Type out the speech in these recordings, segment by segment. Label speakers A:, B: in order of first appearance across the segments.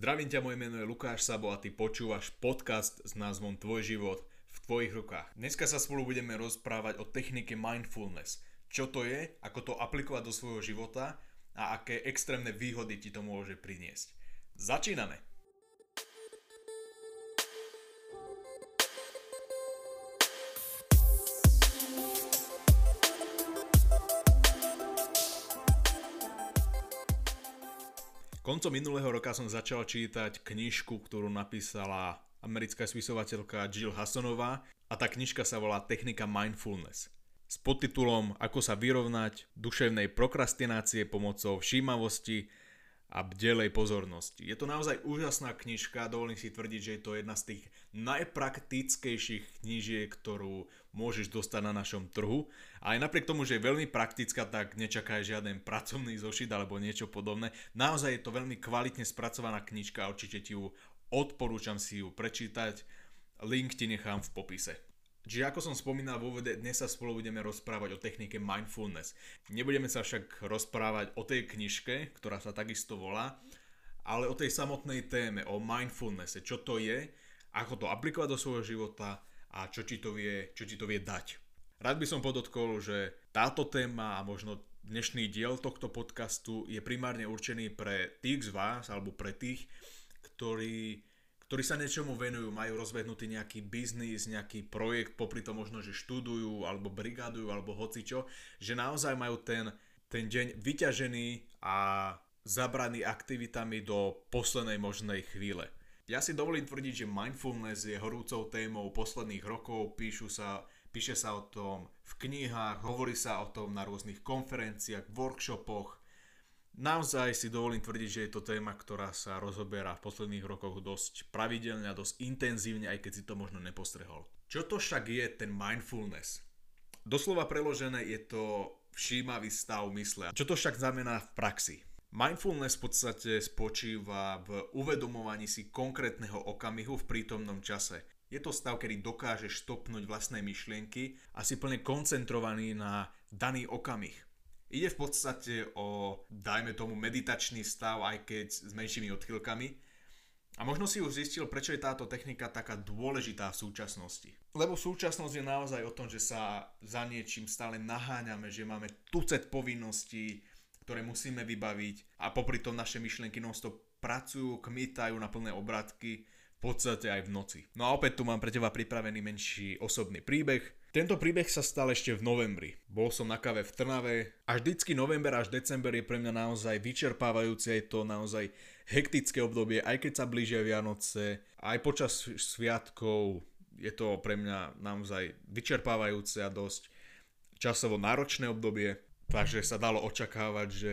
A: Zdravím ťa, moje meno je Lukáš Sabo a ty počúvaš podcast s názvom Tvoj život v tvojich rukách. Dneska sa spolu budeme rozprávať o technike mindfulness. Čo to je, ako to aplikovať do svojho života a aké extrémne výhody ti to môže priniesť. Začíname! Koncom minulého roka som začal čítať knižku, ktorú napísala americká spisovateľka Jill Hassonová a tá knižka sa volá Technika Mindfulness. S podtitulom Ako sa vyrovnať duševnej prokrastinácie pomocou všímavosti a bdelej pozornosti. Je to naozaj úžasná knižka, dovolím si tvrdiť, že je to jedna z tých najpraktickejších knížiek, ktorú môžeš dostať na našom trhu. A aj napriek tomu, že je veľmi praktická, tak nečakaj žiaden pracovný zošit alebo niečo podobné. Naozaj je to veľmi kvalitne spracovaná knižka a určite ti ju odporúčam si ju prečítať. Link ti nechám v popise. Čiže ako som spomínal v úvode, dnes sa spolu budeme rozprávať o technike mindfulness. Nebudeme sa však rozprávať o tej knižke, ktorá sa takisto volá, ale o tej samotnej téme, o mindfulnesse, čo to je, ako to aplikovať do svojho života a čo ti to vie, čo ti to vie dať. Rád by som podotkol, že táto téma a možno dnešný diel tohto podcastu je primárne určený pre tých z vás, alebo pre tých, ktorí ktorí sa niečomu venujú, majú rozbehnutý nejaký biznis, nejaký projekt, popri to možno, že študujú, alebo brigádujú, alebo hocičo, že naozaj majú ten, ten deň vyťažený a zabraný aktivitami do poslednej možnej chvíle. Ja si dovolím tvrdiť, že mindfulness je horúcou témou posledných rokov, píšu sa, píše sa o tom v knihách, hovorí sa o tom na rôznych konferenciách, workshopoch, Naozaj si dovolím tvrdiť, že je to téma, ktorá sa rozoberá v posledných rokoch dosť pravidelne a dosť intenzívne, aj keď si to možno nepostrehol. Čo to však je ten mindfulness? Doslova preložené je to všímavý stav mysle. Čo to však znamená v praxi? Mindfulness v podstate spočíva v uvedomovaní si konkrétneho okamihu v prítomnom čase. Je to stav, kedy dokážeš stopnúť vlastné myšlienky a si plne koncentrovaný na daný okamih. Ide v podstate o, dajme tomu, meditačný stav, aj keď s menšími odchylkami. A možno si už zistil, prečo je táto technika taká dôležitá v súčasnosti. Lebo súčasnosť je naozaj o tom, že sa za niečím stále naháňame, že máme tucet povinností, ktoré musíme vybaviť a popri tom naše myšlienky non pracujú, kmitajú na plné obratky, v podstate aj v noci. No a opäť tu mám pre teba pripravený menší osobný príbeh, tento príbeh sa stal ešte v novembri. Bol som na kave v Trnave a vždycky november až december je pre mňa naozaj vyčerpávajúce, je to naozaj hektické obdobie, aj keď sa blížia Vianoce, aj počas sviatkov je to pre mňa naozaj vyčerpávajúce a dosť časovo náročné obdobie, takže sa dalo očakávať, že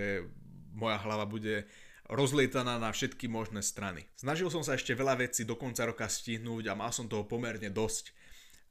A: moja hlava bude rozlietaná na všetky možné strany. Snažil som sa ešte veľa vecí do konca roka stihnúť a mal som toho pomerne dosť.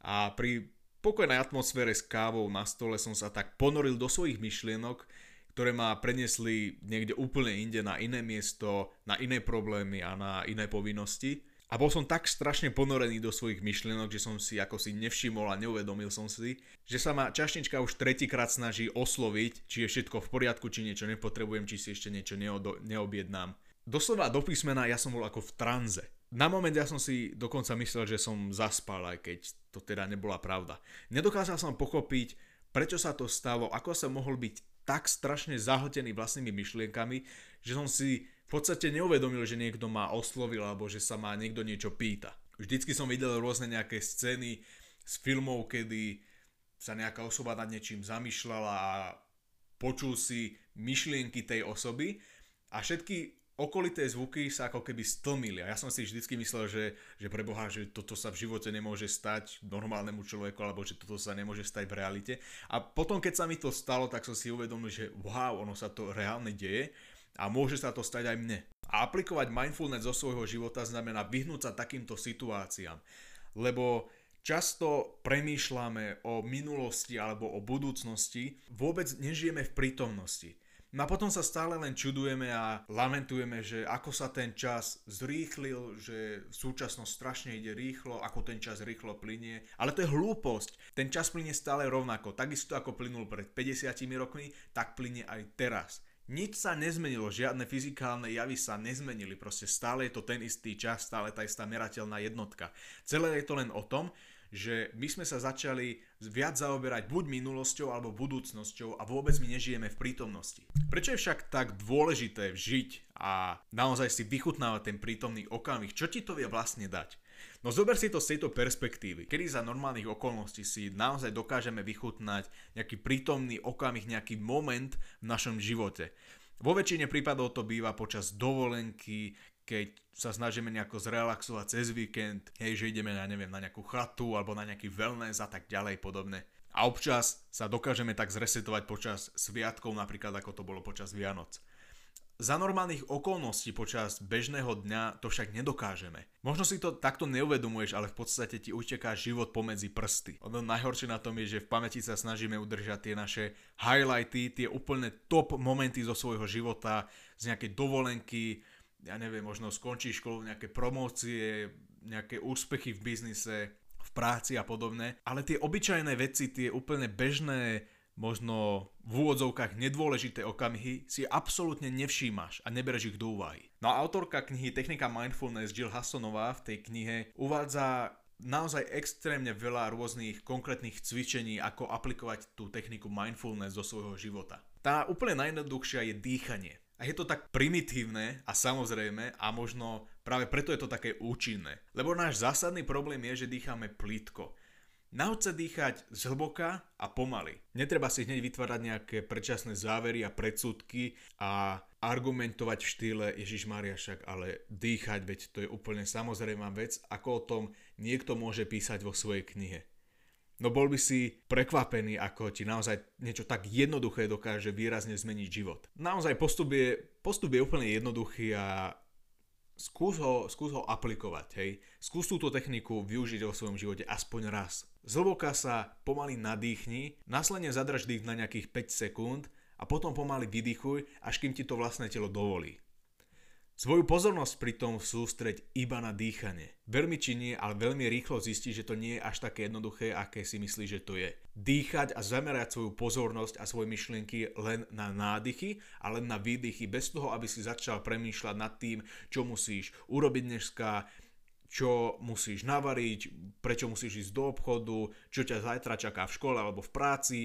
A: A pri spokojnej atmosfére s kávou na stole som sa tak ponoril do svojich myšlienok, ktoré ma prenesli niekde úplne inde na iné miesto, na iné problémy a na iné povinnosti. A bol som tak strašne ponorený do svojich myšlienok, že som si ako si nevšimol a neuvedomil som si, že sa ma čašnička už tretíkrát snaží osloviť, či je všetko v poriadku, či niečo nepotrebujem, či si ešte niečo neobjednám. Doslova do písmena ja som bol ako v tranze. Na moment ja som si dokonca myslel, že som zaspal, aj keď to teda nebola pravda. Nedokázal som pochopiť, prečo sa to stalo, ako som mohol byť tak strašne zahltený vlastnými myšlienkami, že som si v podstate neuvedomil, že niekto ma oslovil alebo že sa ma niekto niečo pýta. Vždycky som videl rôzne nejaké scény z filmov, kedy sa nejaká osoba nad niečím zamýšľala a počul si myšlienky tej osoby a všetky okolité zvuky sa ako keby stlmili a ja som si vždycky myslel, že, že pre Boha, že toto sa v živote nemôže stať normálnemu človeku alebo že toto sa nemôže stať v realite a potom keď sa mi to stalo, tak som si uvedomil, že wow, ono sa to reálne deje a môže sa to stať aj mne. A aplikovať mindfulness zo svojho života znamená vyhnúť sa takýmto situáciám, lebo často premýšľame o minulosti alebo o budúcnosti, vôbec nežijeme v prítomnosti. No a potom sa stále len čudujeme a lamentujeme, že ako sa ten čas zrýchlil, že súčasnosť strašne ide rýchlo, ako ten čas rýchlo plinie. Ale to je hlúposť. Ten čas plinie stále rovnako. Takisto ako plynul pred 50 rokmi, tak plinie aj teraz. Nič sa nezmenilo, žiadne fyzikálne javy sa nezmenili, proste stále je to ten istý čas, stále tá istá merateľná jednotka. Celé je to len o tom, že my sme sa začali viac zaoberať buď minulosťou alebo budúcnosťou a vôbec my nežijeme v prítomnosti. Prečo je však tak dôležité žiť a naozaj si vychutnávať ten prítomný okamih? Čo ti to vie vlastne dať? No zober si to z tejto perspektívy, kedy za normálnych okolností si naozaj dokážeme vychutnať nejaký prítomný okamih, nejaký moment v našom živote. Vo väčšine prípadov to býva počas dovolenky, keď sa snažíme nejako zrelaxovať cez víkend, hej, že ideme na, neviem, na nejakú chatu alebo na nejaký wellness a tak ďalej podobne. A občas sa dokážeme tak zresetovať počas sviatkov, napríklad ako to bolo počas Vianoc. Za normálnych okolností počas bežného dňa to však nedokážeme. Možno si to takto neuvedomuješ, ale v podstate ti uteká život pomedzi prsty. Ono najhoršie na tom je, že v pamäti sa snažíme udržať tie naše highlighty, tie úplne top momenty zo svojho života, z nejakej dovolenky, ja neviem, možno skončí školu, nejaké promócie, nejaké úspechy v biznise, v práci a podobne. Ale tie obyčajné veci, tie úplne bežné možno v úvodzovkách nedôležité okamihy si absolútne nevšímaš a nebereš ich do úvahy. No a autorka knihy Technika Mindfulness Jill Hassonová v tej knihe uvádza naozaj extrémne veľa rôznych konkrétnych cvičení, ako aplikovať tú techniku mindfulness do svojho života. Tá úplne najjednoduchšia je dýchanie. A je to tak primitívne a samozrejme a možno práve preto je to také účinné. Lebo náš zásadný problém je, že dýchame plítko. Nauč sa dýchať zhlboka a pomaly. Netreba si hneď vytvárať nejaké predčasné závery a predsudky a argumentovať v štýle Ježiš Maria však, ale dýchať, veď to je úplne samozrejmá vec, ako o tom niekto môže písať vo svojej knihe. No bol by si prekvapený, ako ti naozaj niečo tak jednoduché dokáže výrazne zmeniť život. Naozaj postup je, postup je úplne jednoduchý a skús ho, skús ho aplikovať, hej. Skús túto techniku využiť vo svojom živote aspoň raz. Zhlboka sa pomaly nadýchni, následne zadrž dých na nejakých 5 sekúnd a potom pomaly vydýchuj, až kým ti to vlastné telo dovolí. Svoju pozornosť pritom sústreď iba na dýchanie. Veľmi či nie, ale veľmi rýchlo zistí, že to nie je až také jednoduché, aké si myslí, že to je. Dýchať a zamerať svoju pozornosť a svoje myšlienky len na nádychy a len na výdychy, bez toho, aby si začal premýšľať nad tým, čo musíš urobiť dneska, čo musíš navariť, prečo musíš ísť do obchodu, čo ťa zajtra čaká v škole alebo v práci,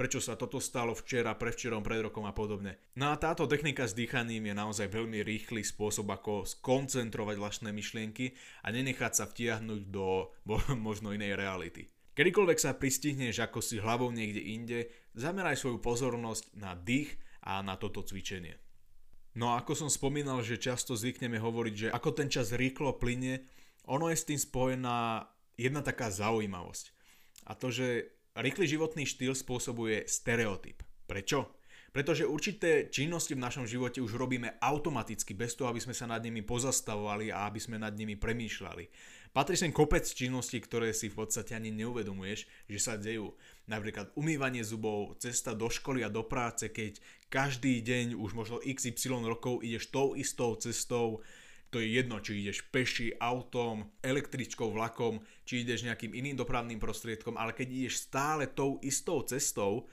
A: prečo sa toto stalo včera, prevčerom, pred rokom a podobne. No a táto technika s dýchaním je naozaj veľmi rýchly spôsob, ako skoncentrovať vlastné myšlienky a nenechať sa vtiahnuť do možno inej reality. Kedykoľvek sa pristihneš ako si hlavou niekde inde, zameraj svoju pozornosť na dých a na toto cvičenie. No a ako som spomínal, že často zvykneme hovoriť, že ako ten čas rýchlo plyne, ono je s tým spojená jedna taká zaujímavosť. A to, že rýchly životný štýl spôsobuje stereotyp. Prečo? Pretože určité činnosti v našom živote už robíme automaticky, bez toho, aby sme sa nad nimi pozastavovali a aby sme nad nimi premýšľali. Patrí sem kopec činností, ktoré si v podstate ani neuvedomuješ, že sa dejú. Napríklad umývanie zubov, cesta do školy a do práce, keď každý deň už možno XY rokov ideš tou istou cestou, to je jedno, či ideš peši, autom, električkou, vlakom, či ideš nejakým iným dopravným prostriedkom, ale keď ideš stále tou istou cestou,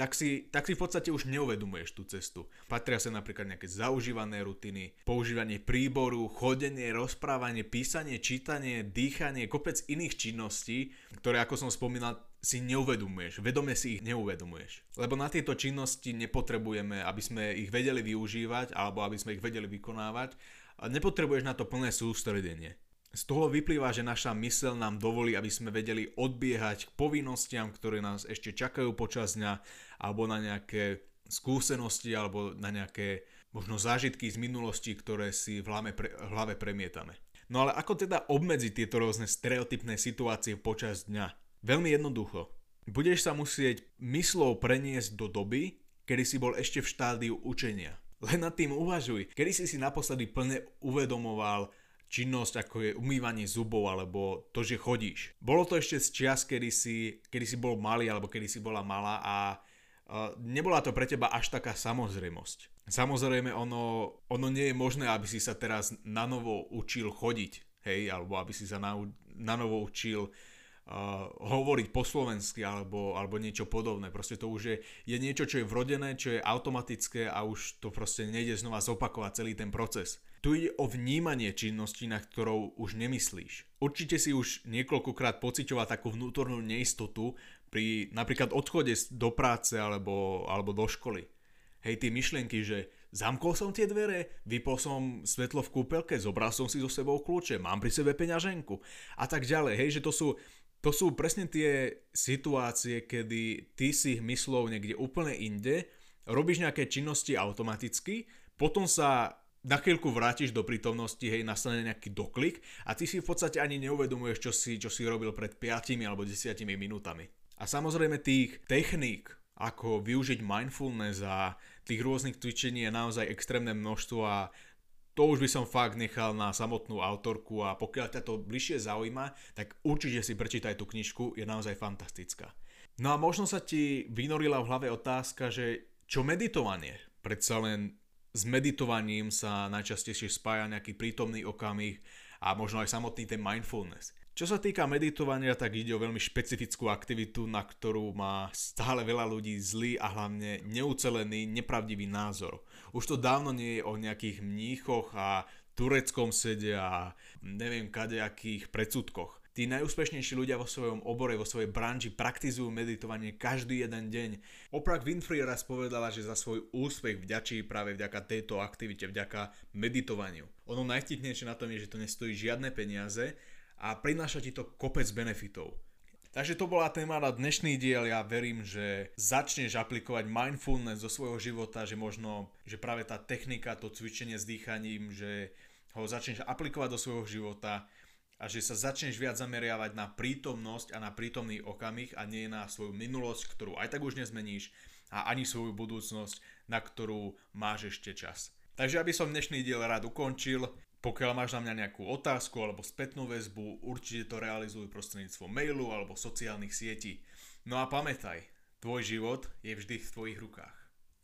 A: tak si, tak si v podstate už neuvedomuješ tú cestu. Patria sa napríklad nejaké zaužívané rutiny, používanie príboru, chodenie, rozprávanie, písanie, čítanie, dýchanie, kopec iných činností, ktoré, ako som spomínal, si neuvedomuješ, vedome si ich neuvedomuješ. Lebo na tieto činnosti nepotrebujeme, aby sme ich vedeli využívať alebo aby sme ich vedeli vykonávať, a nepotrebuješ na to plné sústredenie. Z toho vyplýva, že naša mysel nám dovolí, aby sme vedeli odbiehať k povinnostiam, ktoré nás ešte čakajú počas dňa, alebo na nejaké skúsenosti, alebo na nejaké možno zážitky z minulosti, ktoré si v hlave, pre, v hlave premietame. No ale ako teda obmedziť tieto rôzne stereotypné situácie počas dňa? Veľmi jednoducho. Budeš sa musieť myslou preniesť do doby, kedy si bol ešte v štádiu učenia. Len nad tým uvažuj. Kedy si si naposledy plne uvedomoval činnosť ako je umývanie zubov alebo to, že chodíš. Bolo to ešte z čias, kedy si, kedy si bol malý alebo kedy si bola malá a uh, nebola to pre teba až taká samozrejmosť. Samozrejme, ono, ono nie je možné, aby si sa teraz na novo učil chodiť, hej, alebo aby si sa na, na novo učil hovoriť po slovensky alebo, alebo niečo podobné. Proste to už je, je niečo, čo je vrodené, čo je automatické a už to proste nejde znova zopakovať celý ten proces. Tu ide o vnímanie činnosti, na ktorou už nemyslíš. Určite si už niekoľkokrát pocitoval takú vnútornú neistotu pri napríklad odchode do práce alebo, alebo do školy. Hej, tie myšlienky, že zamkol som tie dvere, vypol som svetlo v kúpelke, zobral som si so sebou kľúče, mám pri sebe peňaženku a tak ďalej. Hej, že to sú, to sú presne tie situácie, kedy ty si myslov niekde úplne inde, robíš nejaké činnosti automaticky, potom sa na chvíľku vrátiš do prítomnosti, hej, nastane nejaký doklik a ty si v podstate ani neuvedomuješ, čo si, čo si robil pred 5 alebo 10 minútami. A samozrejme tých techník, ako využiť mindfulness a tých rôznych cvičení je naozaj extrémne množstvo a to už by som fakt nechal na samotnú autorku a pokiaľ ťa to bližšie zaujíma, tak určite si prečítaj tú knižku, je naozaj fantastická. No a možno sa ti vynorila v hlave otázka, že čo meditovanie? Predsa len s meditovaním sa najčastejšie spája nejaký prítomný okamih a možno aj samotný ten mindfulness. Čo sa týka meditovania, tak ide o veľmi špecifickú aktivitu, na ktorú má stále veľa ľudí zlý a hlavne neucelený, nepravdivý názor. Už to dávno nie je o nejakých mníchoch a tureckom sede a neviem kadejakých predsudkoch. Tí najúspešnejší ľudia vo svojom obore, vo svojej branži praktizujú meditovanie každý jeden deň. Oprah Winfrey raz povedala, že za svoj úspech vďačí práve vďaka tejto aktivite, vďaka meditovaniu. Ono najvtipnejšie na tom je, že to nestojí žiadne peniaze a prináša ti to kopec benefitov. Takže to bola téma na dnešný diel. Ja verím, že začneš aplikovať mindfulness zo svojho života, že možno, že práve tá technika, to cvičenie s dýchaním, že ho začneš aplikovať do svojho života a že sa začneš viac zameriavať na prítomnosť a na prítomný okamih a nie na svoju minulosť, ktorú aj tak už nezmeníš a ani svoju budúcnosť, na ktorú máš ešte čas. Takže aby som dnešný diel rád ukončil, pokiaľ máš na mňa nejakú otázku alebo spätnú väzbu, určite to realizuj prostredníctvom mailu alebo sociálnych sietí. No a pamätaj, tvoj život je vždy v tvojich rukách.